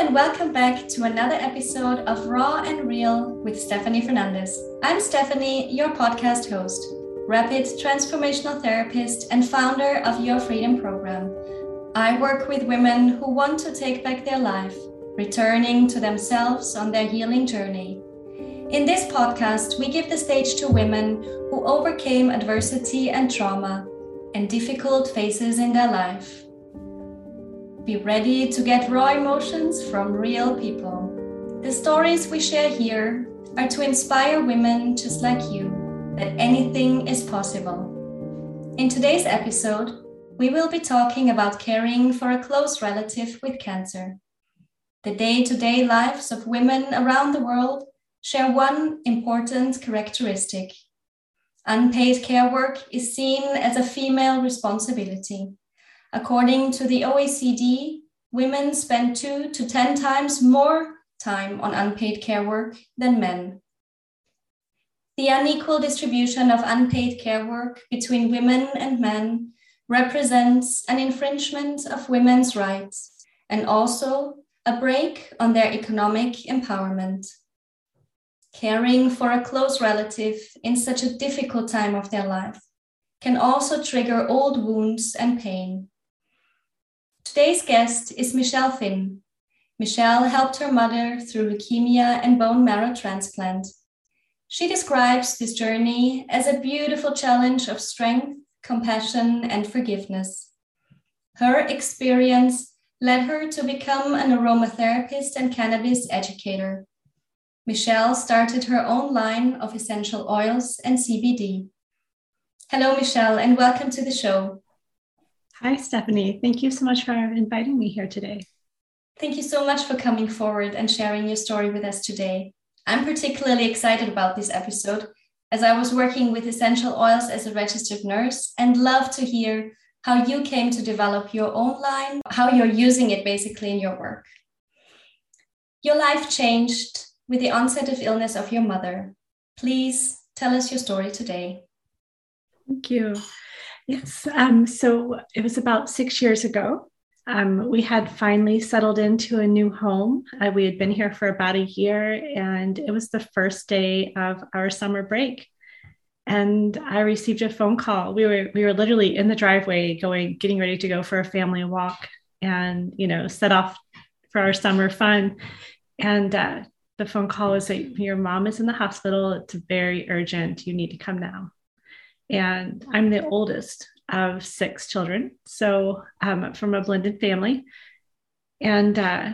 and welcome back to another episode of Raw and Real with Stefanie Fernandes. I'm Stefanie, your podcast host, rapid transformational therapist, and founder of Your Freedom Program. I work with women who want to take back their life, returning to themselves on their healing journey. In this podcast, we give the stage to women who overcame adversity and trauma and difficult phases in their life be ready to get raw emotions from real people. The stories we share here are to inspire women just like you that anything is possible. In today's episode, we will be talking about caring for a close relative with cancer. The day to day lives of women around the world share one important characteristic. Unpaid care work is seen as a female responsibility. According to the OECD, women spend two to 10 times more time on unpaid care work than men. The unequal distribution of unpaid care work between women and men represents an infringement of women's rights and also a brake on their economic empowerment. Caring for a close relative in such a difficult time of their life can also trigger old wounds and pain. Today's guest is Michele Finn. Michele helped her mother through leukemia and bone marrow transplant. She describes this journey as a beautiful challenge of strength, compassion, and forgiveness. Her experience led her to become an aromatherapist and cannabis educator. Michele started her own line of essential oils and CBD. Hello, Michele, and welcome to the show. Hi, Stefanie. Thank you so much for inviting me here today. Thank you so much for coming forward and sharing your story with us today. I'm particularly excited about this episode as I was working with essential oils as a registered nurse and love to hear how you came to develop your own line, how you're using it basically in your work. Your life changed with the onset of illness of your mother. Please tell us your story today. Thank you. Yes. Um, so it was about six years ago. Um, we had finally settled into a new home. Uh, we had been here for about a year, and it was the first day of our summer break. And I received a phone call. We were we were literally in the driveway, going, getting ready to go for a family walk, and you know, set off for our summer fun. And uh, the phone call was that your mom is in the hospital. It's very urgent. You need to come now and I'm the oldest of six children. So um, from a blended family. And uh,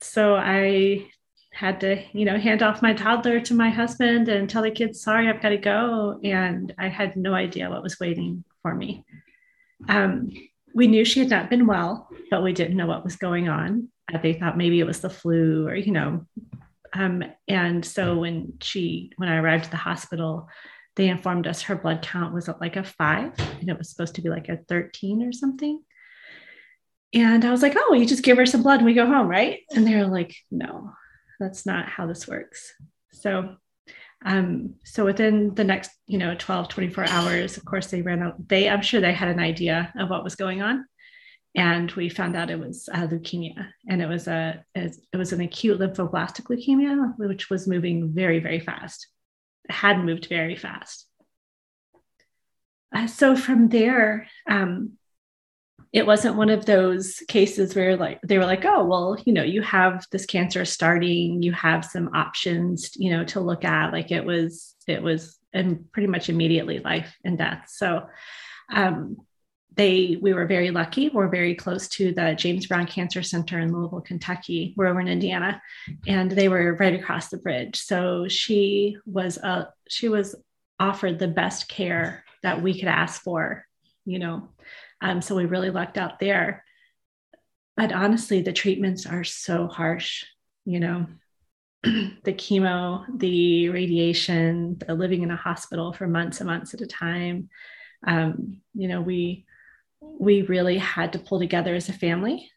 so I had to, you know, hand off my toddler to my husband and tell the kids, sorry, I've got to go. And I had no idea what was waiting for me. Um, we knew she had not been well, but we didn't know what was going on. Uh, they thought maybe it was the flu or, you know. Um, and so when she, when I arrived at the hospital, they informed us her blood count was at like a five and it was supposed to be like a 13 or something. And I was like, oh, you just give her some blood and we go home, right? And they're like, no, that's not how this works. So, um, so within the next, you know, 12, 24 hours, of course, they ran out. They, I'm sure they had an idea of what was going on. And we found out it was uh, leukemia, and it was a it was an acute lymphoblastic leukemia, which was moving very, very fast had moved very fast. Uh, so from there, um, it wasn't one of those cases where like they were like, oh, well, you know, you have this cancer starting, you have some options, you know, to look at. Like it was, it was and pretty much immediately life and death. So um, they we were very lucky. We're very close to the james brown cancer center in louisville kentucky. We're over in indiana and they were right across the bridge. So she was uh, she was offered the best care that we could ask for you know? Um, so we really lucked out there. But honestly the treatments are so harsh you know? The chemo the radiation the living in a hospital for months and months at a time. Um, you know we we really had to pull together as a family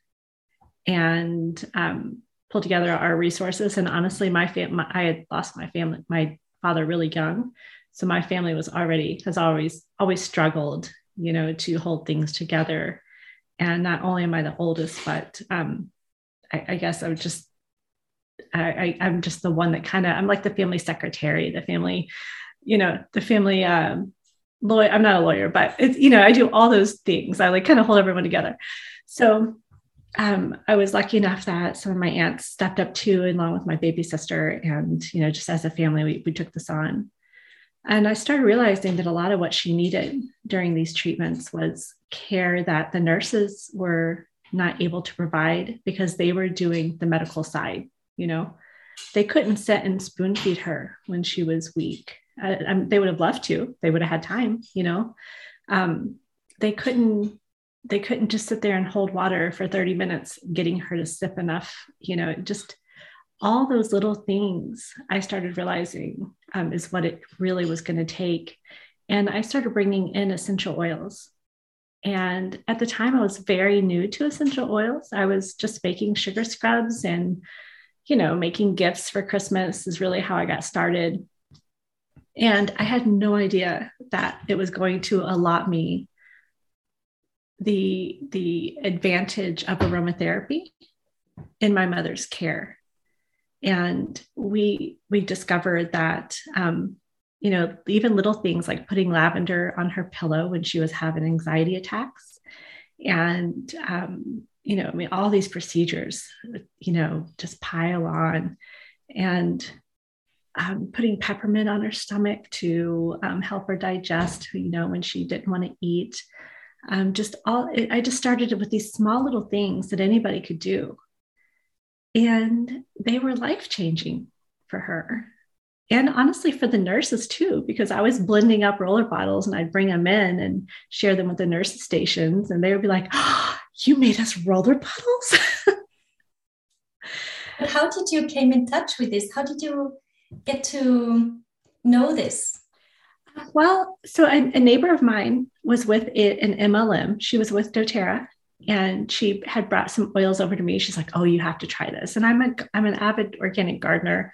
and um, pull together our resources. And honestly, my family, I had lost my family, my father really young. So my family was already, has always, always struggled, you know, to hold things together. And not only am I the oldest, but um, I, I guess I would just I, I am just the one that kind of I'm like the family secretary, the family, you know, the family um lawyer. I'm not a lawyer, but it's you know I do all those things. I like kind of hold everyone together. So um, I was lucky enough that some of my aunts stepped up too, along with my baby sister, and you know, just as a family, we, we took this on. And I started realizing that a lot of what she needed during these treatments was care that the nurses were not able to provide because they were doing the medical side. You know, they couldn't sit and spoon feed her when she was weak. They would have loved to. They would have had time. You know, um, they couldn't. They couldn't just sit there and hold water for 30 minutes, getting her to sip enough. You know, just all those little things I started realizing um, is what it really was going to take. And I started bringing in essential oils. And at the time, I was very new to essential oils. I was just making sugar scrubs and, you know, making gifts for Christmas is really how I got started. And I had no idea that it was going to allot me the the advantage of aromatherapy in my mother's care. And we we discovered that um, you know even little things like putting lavender on her pillow when she was having anxiety attacks and um, you know i mean all these procedures you know just pile on. And um, putting peppermint on her stomach to um, help her digest you know when she didn't want to eat um, just all i just started with these small little things that anybody could do and they were life changing for her. And honestly, for the nurses too, because I was blending up roller bottles and I'd bring them in and share them with the nurses' stations. And they would be like, oh, You made us roller bottles? How did you came in touch with this? How did you get to know this? Well, so a, a neighbor of mine was with it, an MLM. She was with doTERRA and she had brought some oils over to me. She's like, "Oh, you have to try this." And I'm a I'm an avid organic gardener,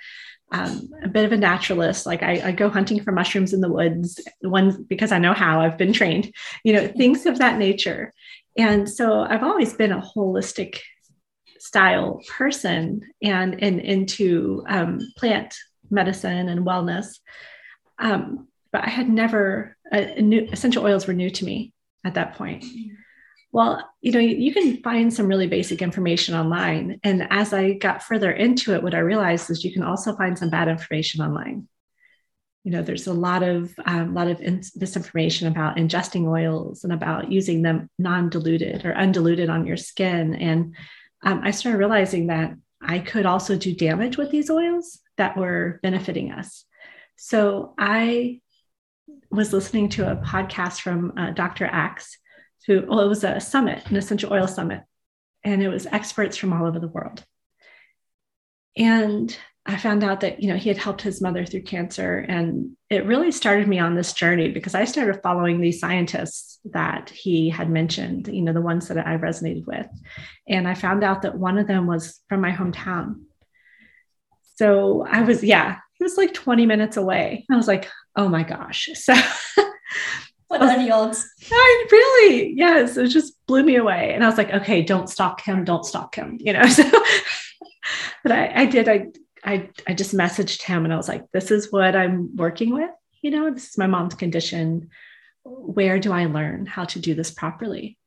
um, a bit of a naturalist. Like I, I, go hunting for mushrooms in the woods, one because I know how. I've been trained, you know, things of that nature. And so I've always been a holistic style person and and into um, plant medicine and wellness. Um, but I had never uh, new, essential oils were new to me at that point. Well, you know, you can find some really basic information online. And as I got further into it, what I realized is you can also find some bad information online. You know, there's a lot of um, lot of in- misinformation about ingesting oils and about using them non-diluted or undiluted on your skin. And um, I started realizing that I could also do damage with these oils that were benefiting us. So I was listening to a podcast from uh, Dr. Axe who, well, it was a summit, an essential oil summit, and it was experts from all over the world. And I found out that, you know, he had helped his mother through cancer. And it really started me on this journey because I started following these scientists that he had mentioned, you know, the ones that I resonated with. And I found out that one of them was from my hometown. So I was, yeah, it was like 20 minutes away. I was like, oh my gosh. So What are the odds? I really, yes, it just blew me away. And I was like, okay, don't stalk him, don't stalk him, you know. So, but I, I did, I, I, I just messaged him and I was like, this is what I'm working with, you know, this is my mom's condition. Where do I learn how to do this properly?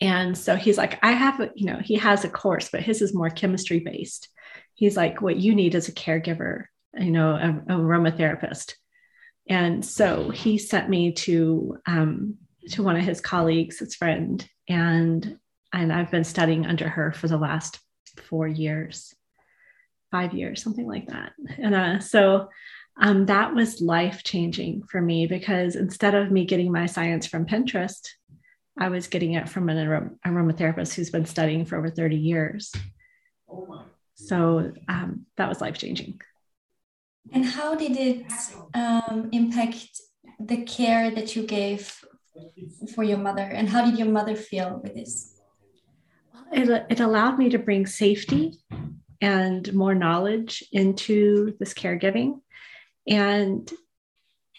And so he's like, I have, a, you know, he has a course, but his is more chemistry based. He's like, what you need is a caregiver, you know, a, a aromatherapist and so he sent me to um, to one of his colleagues, his friend, and and I've been studying under her for the last four years, five years, something like that. And uh, so um, that was life changing for me because instead of me getting my science from Pinterest, I was getting it from an arom- aromatherapist who's been studying for over 30 years. So um, that was life changing. And how did it um, impact the care that you gave for your mother? And how did your mother feel with this? It, it allowed me to bring safety and more knowledge into this caregiving. And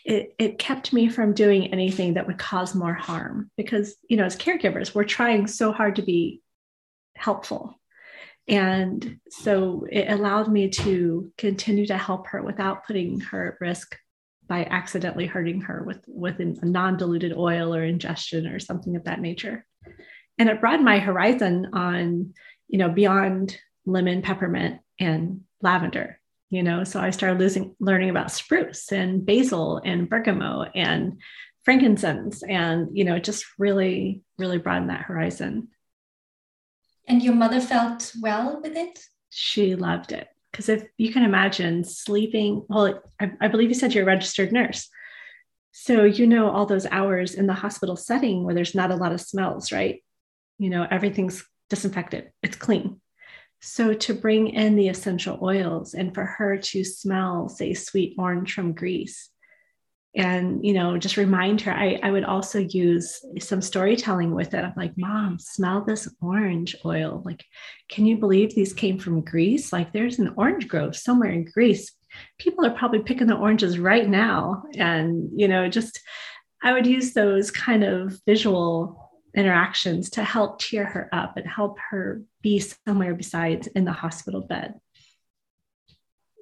it, it kept me from doing anything that would cause more harm because, you know, as caregivers, we're trying so hard to be helpful And so it allowed me to continue to help her without putting her at risk by accidentally hurting her with, with a non diluted oil or ingestion or something of that nature. And it broadened my horizon on, you know, beyond lemon, peppermint, and lavender you know so i started losing learning about spruce and basil and bergamot and frankincense and you know it just really really broadened that horizon and your mother felt well with it? She loved it. Because if you can imagine sleeping well I, I believe you said you're a registered nurse. So you know all those hours in the hospital setting where there's not a lot of smells right? You know everything's disinfected. It's clean. So to bring in the essential oils and for her to smell, say, sweet orange from Greece, and you know, just remind her. I, I would also use some storytelling with it. I'm like, Mom, smell this orange oil. Like, can you believe these came from Greece? Like, there's an orange grove somewhere in Greece. People are probably picking the oranges right now. And, you know, just I would use those kind of visual interactions to help cheer her up and help her be somewhere besides in the hospital bed.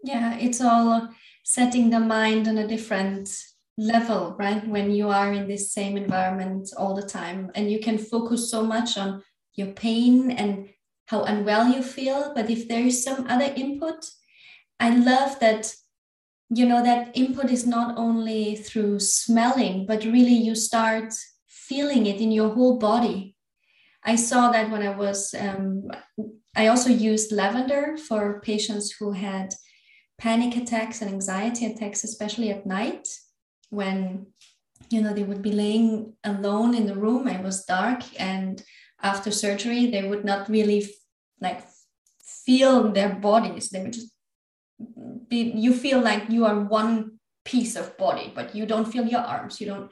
Yeah, it's all setting the mind on a different level, right? When you are in this same environment all the time and you can focus so much on your pain and how unwell you feel. But if there is some other input, I love that you know that input is not only through smelling but really you start feeling it in your whole body. I saw that when I was, um, I also used lavender for patients who had panic attacks and anxiety attacks, especially at night when, you know, they would be laying alone in the room. It was dark. And after surgery, they would not really like feel their bodies. They would just be, you feel like you are one piece of body, but you don't feel your arms. You don't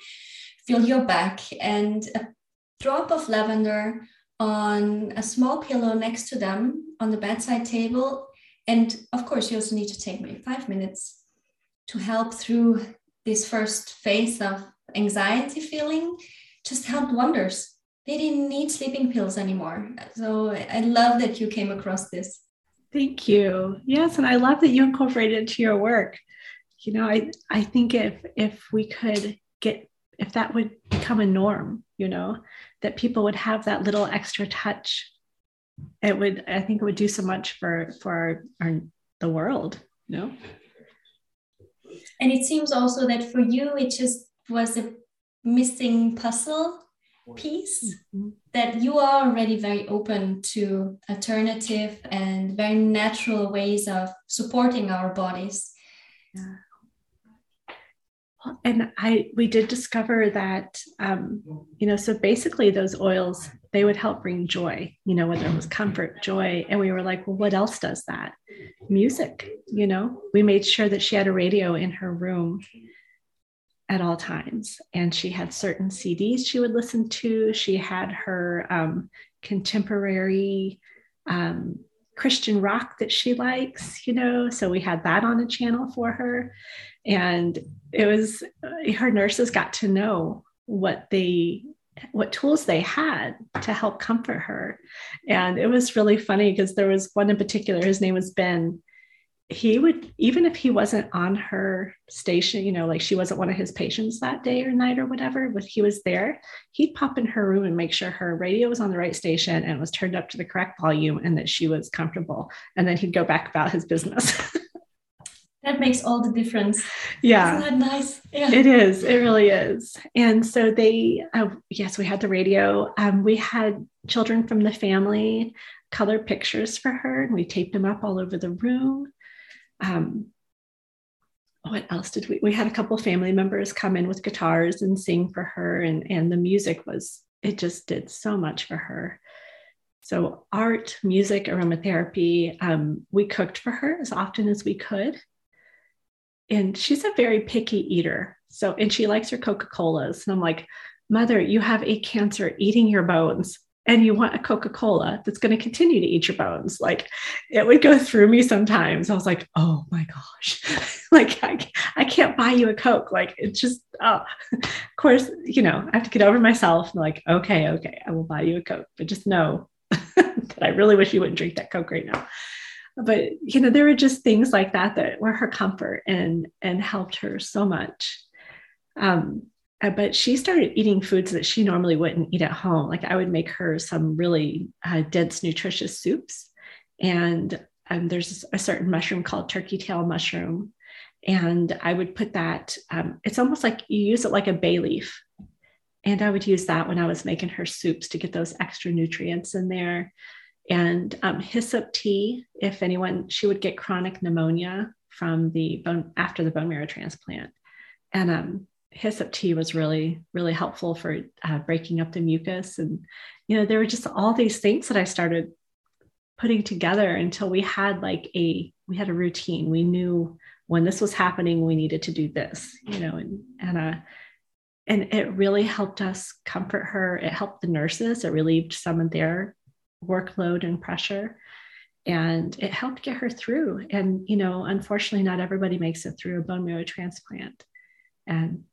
feel your back and a drop of lavender on a small pillow next to them on the bedside table. And of course, you also need to take maybe five minutes to help through this first phase of anxiety feeling, just helped wonders. They didn't need sleeping pills anymore. So I love that you came across this. Thank you. Yes, and I love that you incorporated into your work. You know, I I think if if we could get if that would become a norm, you know, that people would have that little extra touch, it would, I think it would do so much for, for our, our the world, you know? And it seems also that for you, it just was a missing puzzle piece mm-hmm. that you are already very open to alternative and very natural ways of supporting our bodies. Yeah and I we did discover that um, you know so basically those oils they would help bring joy you know whether it was comfort joy. And we were like well what else does that? Music you know? We made sure that she had a radio in her room at all times. And she had certain CDs she would listen to. She had her um, contemporary um, Christian rock that she likes, you know. So we had that on a channel for her. And it was her nurses got to know what they what tools they had to help comfort her. And it was really funny because there was one in particular, his name was Ben, he would even if he wasn't on her station you know like she wasn't one of his patients that day or night or whatever but he was there he'd pop in her room and make sure her radio was on the right station and was turned up to the correct volume and that she was comfortable. And then he'd go back about his business that makes all the difference. Yeah. Isn't that nice? Yeah. It is. It really is. And so they uh, yes we had the radio. Um, we had children from the family color pictures for her and we taped them up all over the room. Um, what else did we we had a couple family members come in with guitars and sing for her and and the music was it just did so much for her. So art music aromatherapy um, we cooked for her as often as we could and she's a very picky eater so and she likes her coca-colas and i'm like mother you have a cancer eating your bones and you want a Coca Cola that's going to continue to eat your bones. Like it would go through me sometimes. I was like, oh my gosh, like I, I can't buy you a Coke. Like it's just, oh, of course, you know, I have to get over myself. I'm like, okay, okay, I will buy you a Coke, but just know that I really wish you wouldn't drink that Coke right now. But you know, there were just things like that that were her comfort and and helped her so much. Um, uh, but she started eating foods that she normally wouldn't eat at home. Like I would make her some really uh, dense, nutritious soups, and um, there's a certain mushroom called turkey tail mushroom, and I would put that. Um, it's almost like you use it like a bay leaf, and I would use that when I was making her soups to get those extra nutrients in there. And um, hyssop tea, if anyone, she would get chronic pneumonia from the bone after the bone marrow transplant, and um, hyssop tea was really really helpful for uh, breaking up the mucus. And you know there were just all these things that i started putting together until we had like a we had a routine. We knew when this was happening we needed to do this you know and and uh and it really helped us comfort her. It helped the nurses. It relieved some of their workload and pressure and it helped get her through and you know unfortunately not everybody makes it through a bone marrow transplant and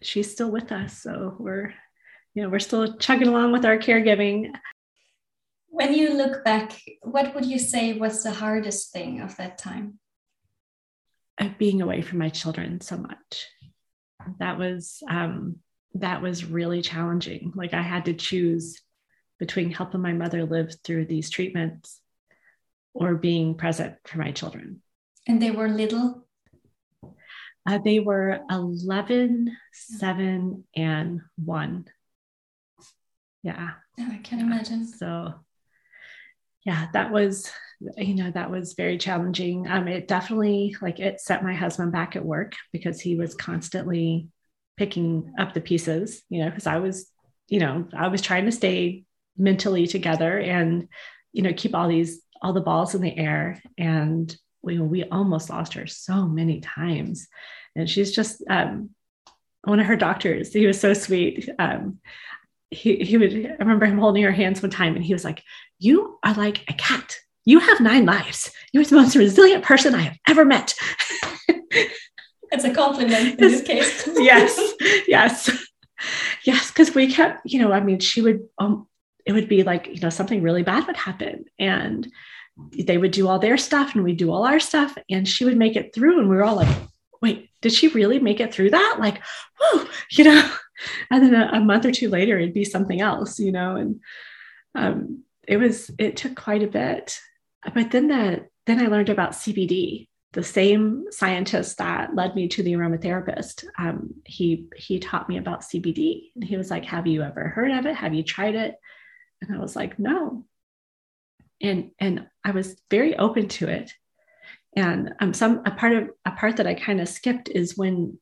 she's still with us so we're you know we're still chugging along with our caregiving when you look back, what would you say was the hardest thing of that time? being away from my children so much. That was um, that was really challenging. Like I had to choose between helping my mother live through these treatments or being present for my children. And they were little? Uh, they were 11, 7, and 1. Yeah. Oh, I can imagine. So yeah, that was, you know, that was very challenging. Um, it definitely like it set my husband back at work because he was constantly picking up the pieces, you know, because I was, you know, I was trying to stay mentally together and, you know, keep all these, all the balls in the air. And we, we almost lost her so many times. And she's just, um, one of her doctors, he was so sweet. Um, he, he would, I remember him holding her hands one time and he was like, You are like a cat. You have nine lives. You're the most resilient person I have ever met. It's a compliment in this case. yes, yes, yes. Because we kept, you know, I mean, she would, um, it would be like, you know, something really bad would happen. And they would do all their stuff and we'd do all our stuff. And she would make it through. And we were all like, wait, did she really make it through that? Like, whoa, you know? and then a, a, month or two later it'd be something else you know and um, it was it took quite a bit but then that then i learned about cbd the same scientist that led me to the aromatherapist um, he he taught me about cbd and he was like have you ever heard of it have you tried it and i was like no and and i was very open to it and um, some a part of a part that i kind of skipped is when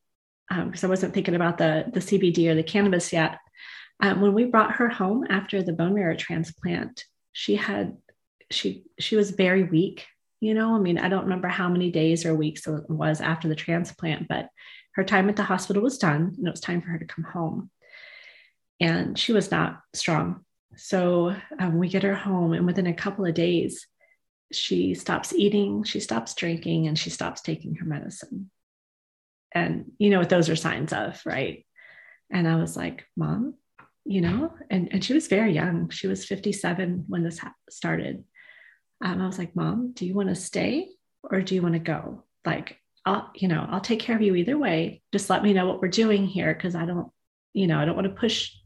because um, I wasn't thinking about the, the CBD or the cannabis yet. Um, when we brought her home after the bone marrow transplant, she had she she was very weak. You know, I mean, I don't remember how many days or weeks it was after the transplant, but her time at the hospital was done, and it was time for her to come home. And she was not strong. So um, we get her home, and within a couple of days, she stops eating, she stops drinking, and she stops taking her medicine. And you know what those are signs of right? And i was like mom you know? And, and she was very young. She was 57 when this ha- started. Um, i was like mom do you want to stay or do you want to go? Like i'll you know i'll take care of you either way. Just let me know what we're doing here because i don't you know i don't want to push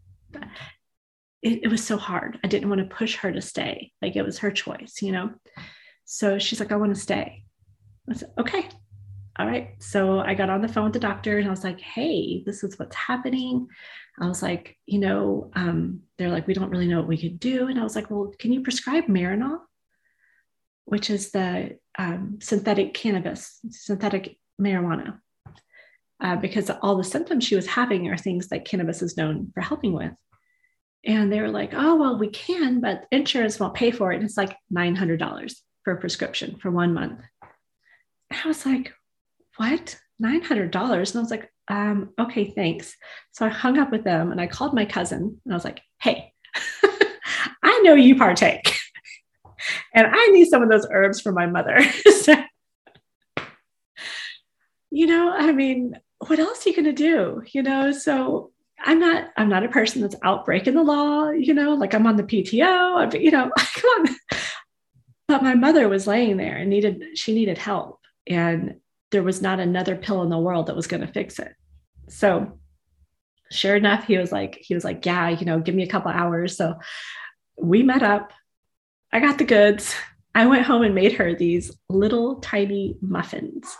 it, it was so hard i didn't want to push her to stay like it was her choice you know so she's like i want to stay i said okay all right. So I got on the phone with the doctor and I was like, hey, this is what's happening. I was like, you know, um, they're like, we don't really know what we could do. And I was like, well, can you prescribe Marinol, which is the um, synthetic cannabis, synthetic marijuana? Uh, because all the symptoms she was having are things that cannabis is known for helping with. And they were like, oh, well, we can, but insurance won't pay for it. And it's like $900 for a prescription for one month. And I was like, what? $900? And I was like, um, okay, thanks. So I hung up with them and I called my cousin and I was like, hey, I know you partake. and I need some of those herbs for my mother. so, you know, I mean, what else are you going to do? You know, so I'm not I'm not a person that's out breaking the law, you know, like I'm on the PTO, you know, come on. But my mother was laying there and needed she needed help and there was not another pill in the world that was going to fix it. So sure enough, he was like he was like, "Yeah, you know, give me a couple hours." So we met up. I got the goods. I went home and made her these little tiny muffins.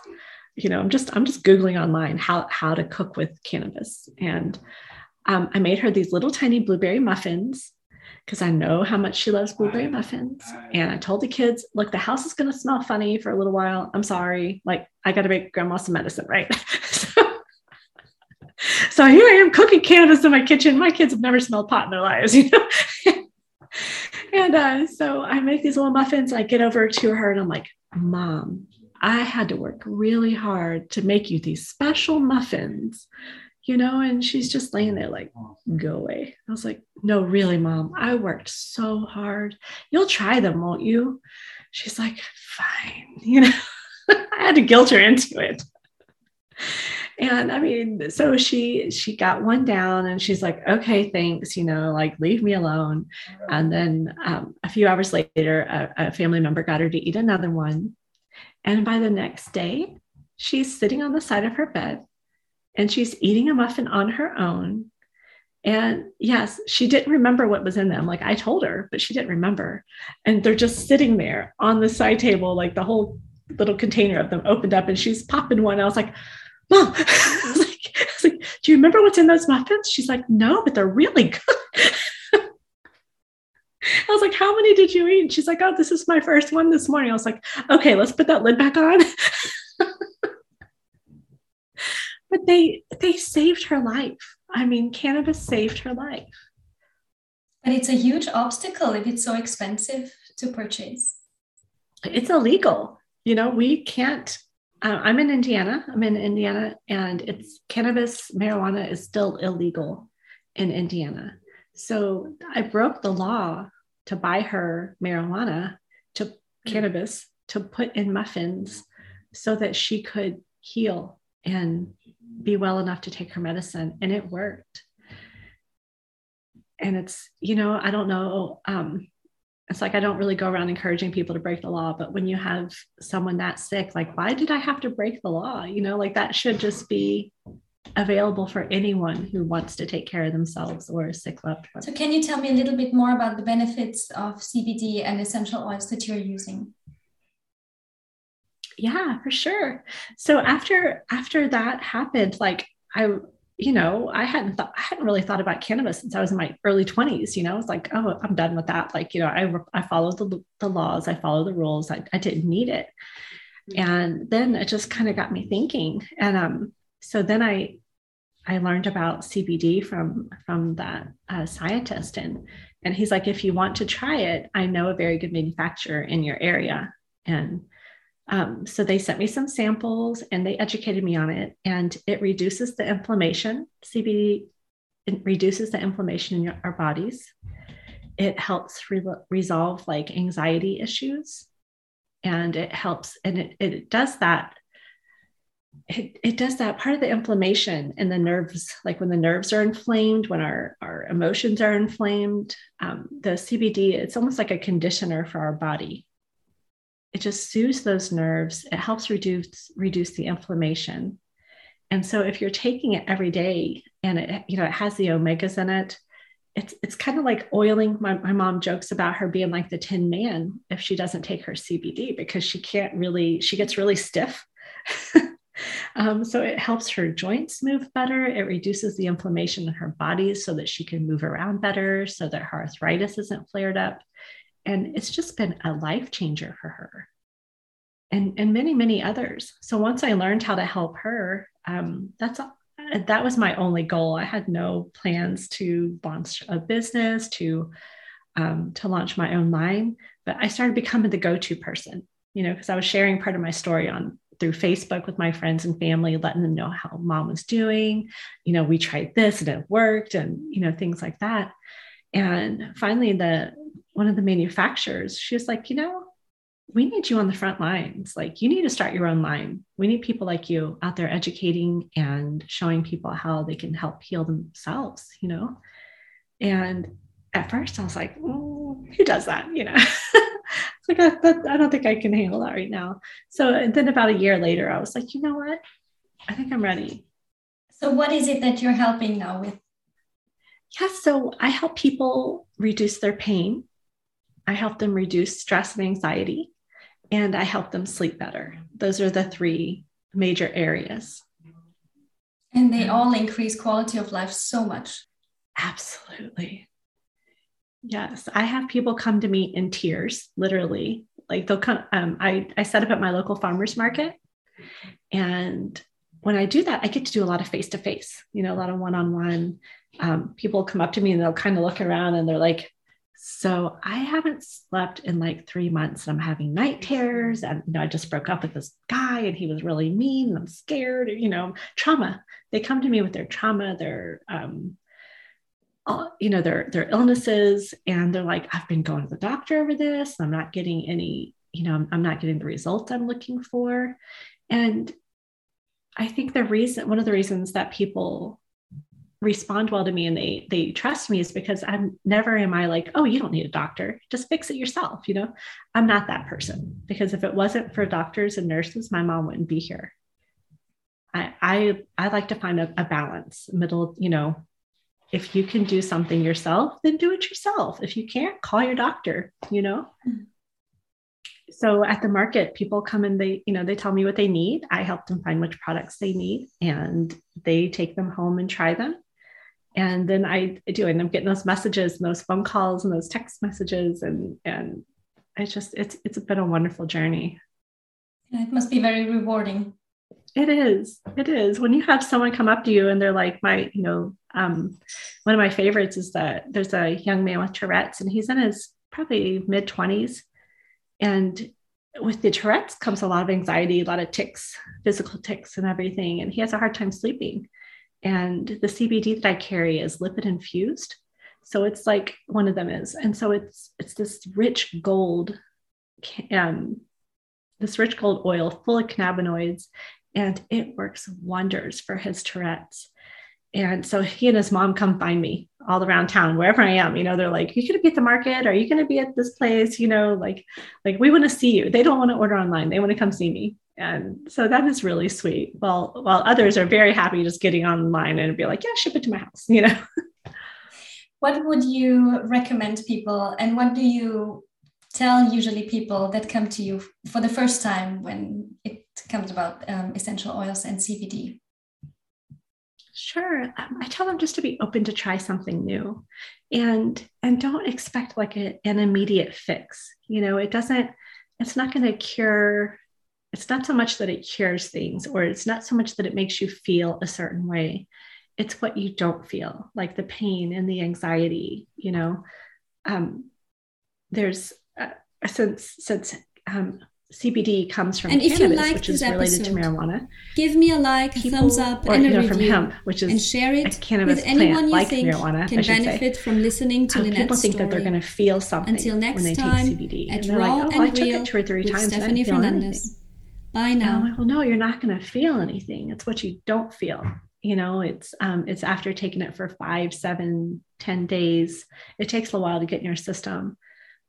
You know, I'm just I'm just googling online how how to cook with cannabis, and um, I made her these little tiny blueberry muffins because I know how much she loves blueberry muffins. And I told the kids, look, the house is going to smell funny for a little while. I'm sorry. Like, I got to make grandma some medicine, right? so, so here I am cooking cannabis in my kitchen. My kids have never smelled pot in their lives, you know? and uh, so I make these little muffins. I get over to her and I'm like, Mom, I had to work really hard to make you these special muffins you know, and she's just laying there like, go away. I was like, no, really, mom, I worked so hard. You'll try them, won't you? She's like, fine. You know, I had to guilt her into it. And I mean, so she she got one down and she's like, okay, thanks, you know, like leave me alone. And then um, a few hours later, a, a family member got her to eat another one. And by the next day, she's sitting on the side of her bed and she's eating a muffin on her own. And yes, she didn't remember what was in them. Like I told her, but she didn't remember. And they're just sitting there on the side table, like the whole little container of them opened up, and she's popping one. I was like, Mom, I was like, I was like, do you remember what's in those muffins? She's like, No, but they're really good. I was like, How many did you eat? she's like, Oh, this is my first one this morning. I was like, Okay, let's put that lid back on. But they they saved her life. I mean cannabis saved her life. But it's a huge obstacle if it's so expensive to purchase. It's illegal. You know we can't uh, i'm in indiana. I'm in indiana and it's cannabis marijuana is still illegal in indiana. So i broke the law to buy her marijuana to mm-hmm. cannabis to put in muffins so that she could heal and be well enough to take her medicine. And it worked. And it's you know i don't know um it's like i don't really go around encouraging people to break the law but when you have someone that sick like why did i have to break the law? You know like that should just be available for anyone who wants to take care of themselves or a sick loved one. So can you tell me a little bit more about the benefits of cbd and essential oils that you're using? Yeah for sure. So after after that happened like i you know i hadn't thought i hadn't really thought about cannabis since i was in my early 20s you know? It's like oh i'm done with that. Like you know i i follow the, the laws i follow the rules. I, I didn't need it. Mm-hmm. and then it just kind of got me thinking. And um so then i i learned about cbd from from that uh, scientist and and he's like if you want to try it i know a very good manufacturer in your area and um, so they sent me some samples and they educated me on it, and it reduces the inflammation. CBD reduces the inflammation in your, our bodies. It helps re- resolve like anxiety issues, and it helps, and it, it does that. It, it does that part of the inflammation in the nerves, like when the nerves are inflamed, when our, our emotions are inflamed. Um, the CBD, it's almost like a conditioner for our body. It just soothes those nerves. It helps reduce reduce the inflammation. And so if you're taking it every day and it you know it has the omegas in it it's it's kind of like oiling. My, my mom jokes about her being like the tin man if she doesn't take her cbd because she can't really she gets really stiff um, so it helps her joints move better. It reduces the inflammation in her body so that she can move around better so that her arthritis isn't flared up. And it's just been a life changer for her. And and many many others. So once i learned how to help her um, that's that was my only goal. I had no plans to launch a business to um, to launch my own line but i started becoming the go-to person you know because i was sharing part of my story on through facebook with my friends and family letting them know how mom was doing you know we tried this and it worked and you know things like that and finally the one of the manufacturers, she was like, you know, we need you on the front lines. Like you need to start your own line. We need people like you out there educating and showing people how they can help heal themselves, you know? And at first I was like, mm, who does that? You know, like, I, that, I don't think I can handle that right now. So then about a year later, I was like, you know what? I think I'm ready. So what is it that you're helping now with? Yeah, so I help people reduce their pain. I help them reduce stress and anxiety and I help them sleep better. Those are the three major areas. And they all increase quality of life so much. Absolutely. Yes, I have people come to me in tears, literally. Like they'll come. Um, I I set up at my local farmers market, and when I do that, I get to do a lot of face to face. You know, a lot of one on one. People come up to me and they'll kind of look around and they're like, so I haven't slept in like three months and I'm having night terrors. And, you know, I just broke up with this guy and he was really mean and I'm scared, you know, trauma. They come to me with their trauma, their, um, Uh, you know, their, their illnesses. And they're like, I've been going to the doctor over this. I'm not getting any, you know, I'm not getting the results I'm looking for. And I think the reason, one of the reasons that people respond well to me and they they trust me is because I'm never am I like, oh, you don't need a doctor. Just fix it yourself. You know, I'm not that person because if it wasn't for doctors and nurses, my mom wouldn't be here. I I, I like to find a, a balance, middle, you know, if you can do something yourself, then do it yourself. If you can't, call your doctor, you know. Mm-hmm. So at the market, people come and they, you know, they tell me what they need. I help them find which products they need and they take them home and try them and then I do and I'm getting those messages and those phone calls and those text messages and and I just it's it's been a wonderful journey. it must be very rewarding. It is. It is. When you have someone come up to you and they're like, my, you know, um, one of my favorites is that there's a young man with Tourette's and he's in his probably mid 20s. And with the Tourette's comes a lot of anxiety, a lot of tics, physical tics, and everything. And he has a hard time sleeping. And the CBD that I carry is lipid infused. So it's like one of them is. And so it's it's this rich gold, um, this rich gold oil full of cannabinoids, and it works wonders for his Tourette's. And so he and his mom come find me all around town, wherever I am. You know, they're like, "You gonna be at the market? Are you gonna be at this place?" You know, like, like we want to see you. They don't want to order online; they want to come see me and so that is really sweet while while others are very happy just getting online and be like yeah ship it to my house you know what would you recommend people and what do you tell usually people that come to you for the first time when it comes about um, essential oils and cbd sure. Um, i tell them just to be open to try something new and and don't expect like a, an immediate fix. You know it doesn't it's not going to cure it's not so much that it cures things or it's not so much that it makes you feel a certain way. It's what you don't feel like the pain and the anxiety you know? Um, there's uh, since since um, CBD comes from and if cannabis, you like which is related episode, to marijuana. Give me a like, People, thumbs up, or, and a know, review, from which is and share it with anyone you like think marijuana, can benefit say. from listening to um, Lynette's People think story. that they're going to feel something Until next when they time, take CBD. At and raw like, oh, and I took it two or three times Stefanie and I didn't feel Fernandes. Bye now. Like, well, no, you're not going to feel anything. It's what you don't feel. You know, it's um, it's after taking it for five, seven, ten days. It takes a while to get in your system.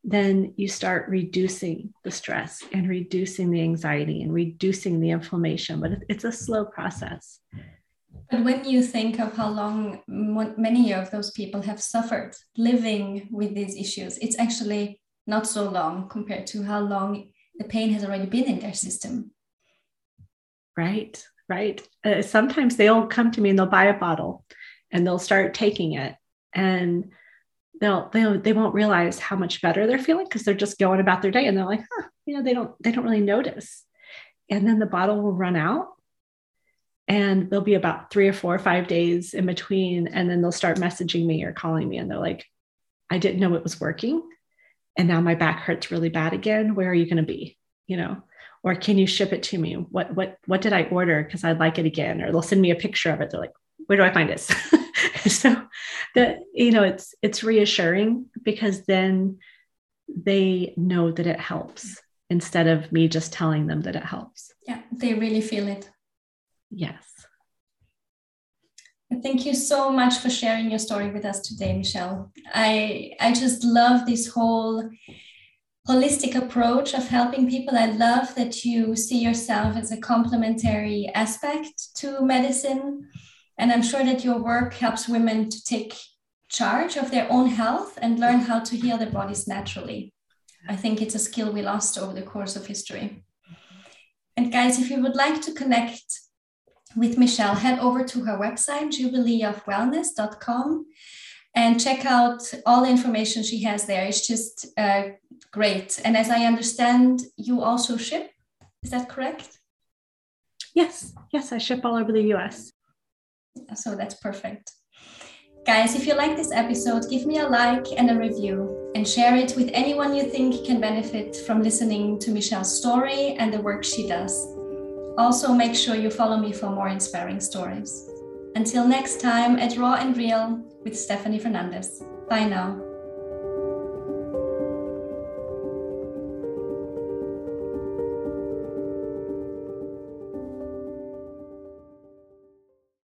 Then you start reducing the stress and reducing the anxiety and reducing the inflammation. But it's a slow process. But when you think of how long many of those people have suffered living with these issues, it's actually not so long compared to how long the pain has already been in their system. Right, right. Uh, sometimes they'll come to me and they'll buy a bottle and they'll start taking it and they'll they'll they won't realize how much better they're feeling because they're just going about their day and they're like, huh, you know, they don't they don't really notice. And then the bottle will run out and there'll be about three or four or five days in between and then they'll start messaging me or calling me and they're like i didn't know it was working and now my back hurts really bad again. Where are you going to be? You know? Or can you ship it to me? What what what did i order because i'd like it again? Or they'll send me a picture of it. They're like where do i find this so that you know it's it's reassuring because then they know that it helps instead of me just telling them that it helps. Yeah, they really feel it. Yes. Thank you so much for sharing your story with us today, Michele. I I just love this whole holistic approach of helping people. I love that you see yourself as a complementary aspect to medicine. And I'm sure that your work helps women to take charge of their own health and learn how to heal their bodies naturally. I think it's a skill we lost over the course of history. And guys, if you would like to connect with Michele, head over to her website, jubileeofwellness.com, and check out all the information she has there. It's just uh, great. And as I understand, you also ship. Is that correct? Yes, yes, I ship all over the US. So that's perfect. Guys, if you like this episode, give me a like and a review and share it with anyone you think can benefit from listening to Michele's story and the work she does. Also, make sure you follow me for more inspiring stories. Until next time at Raw and Real with Stefanie Fernandes. Bye now.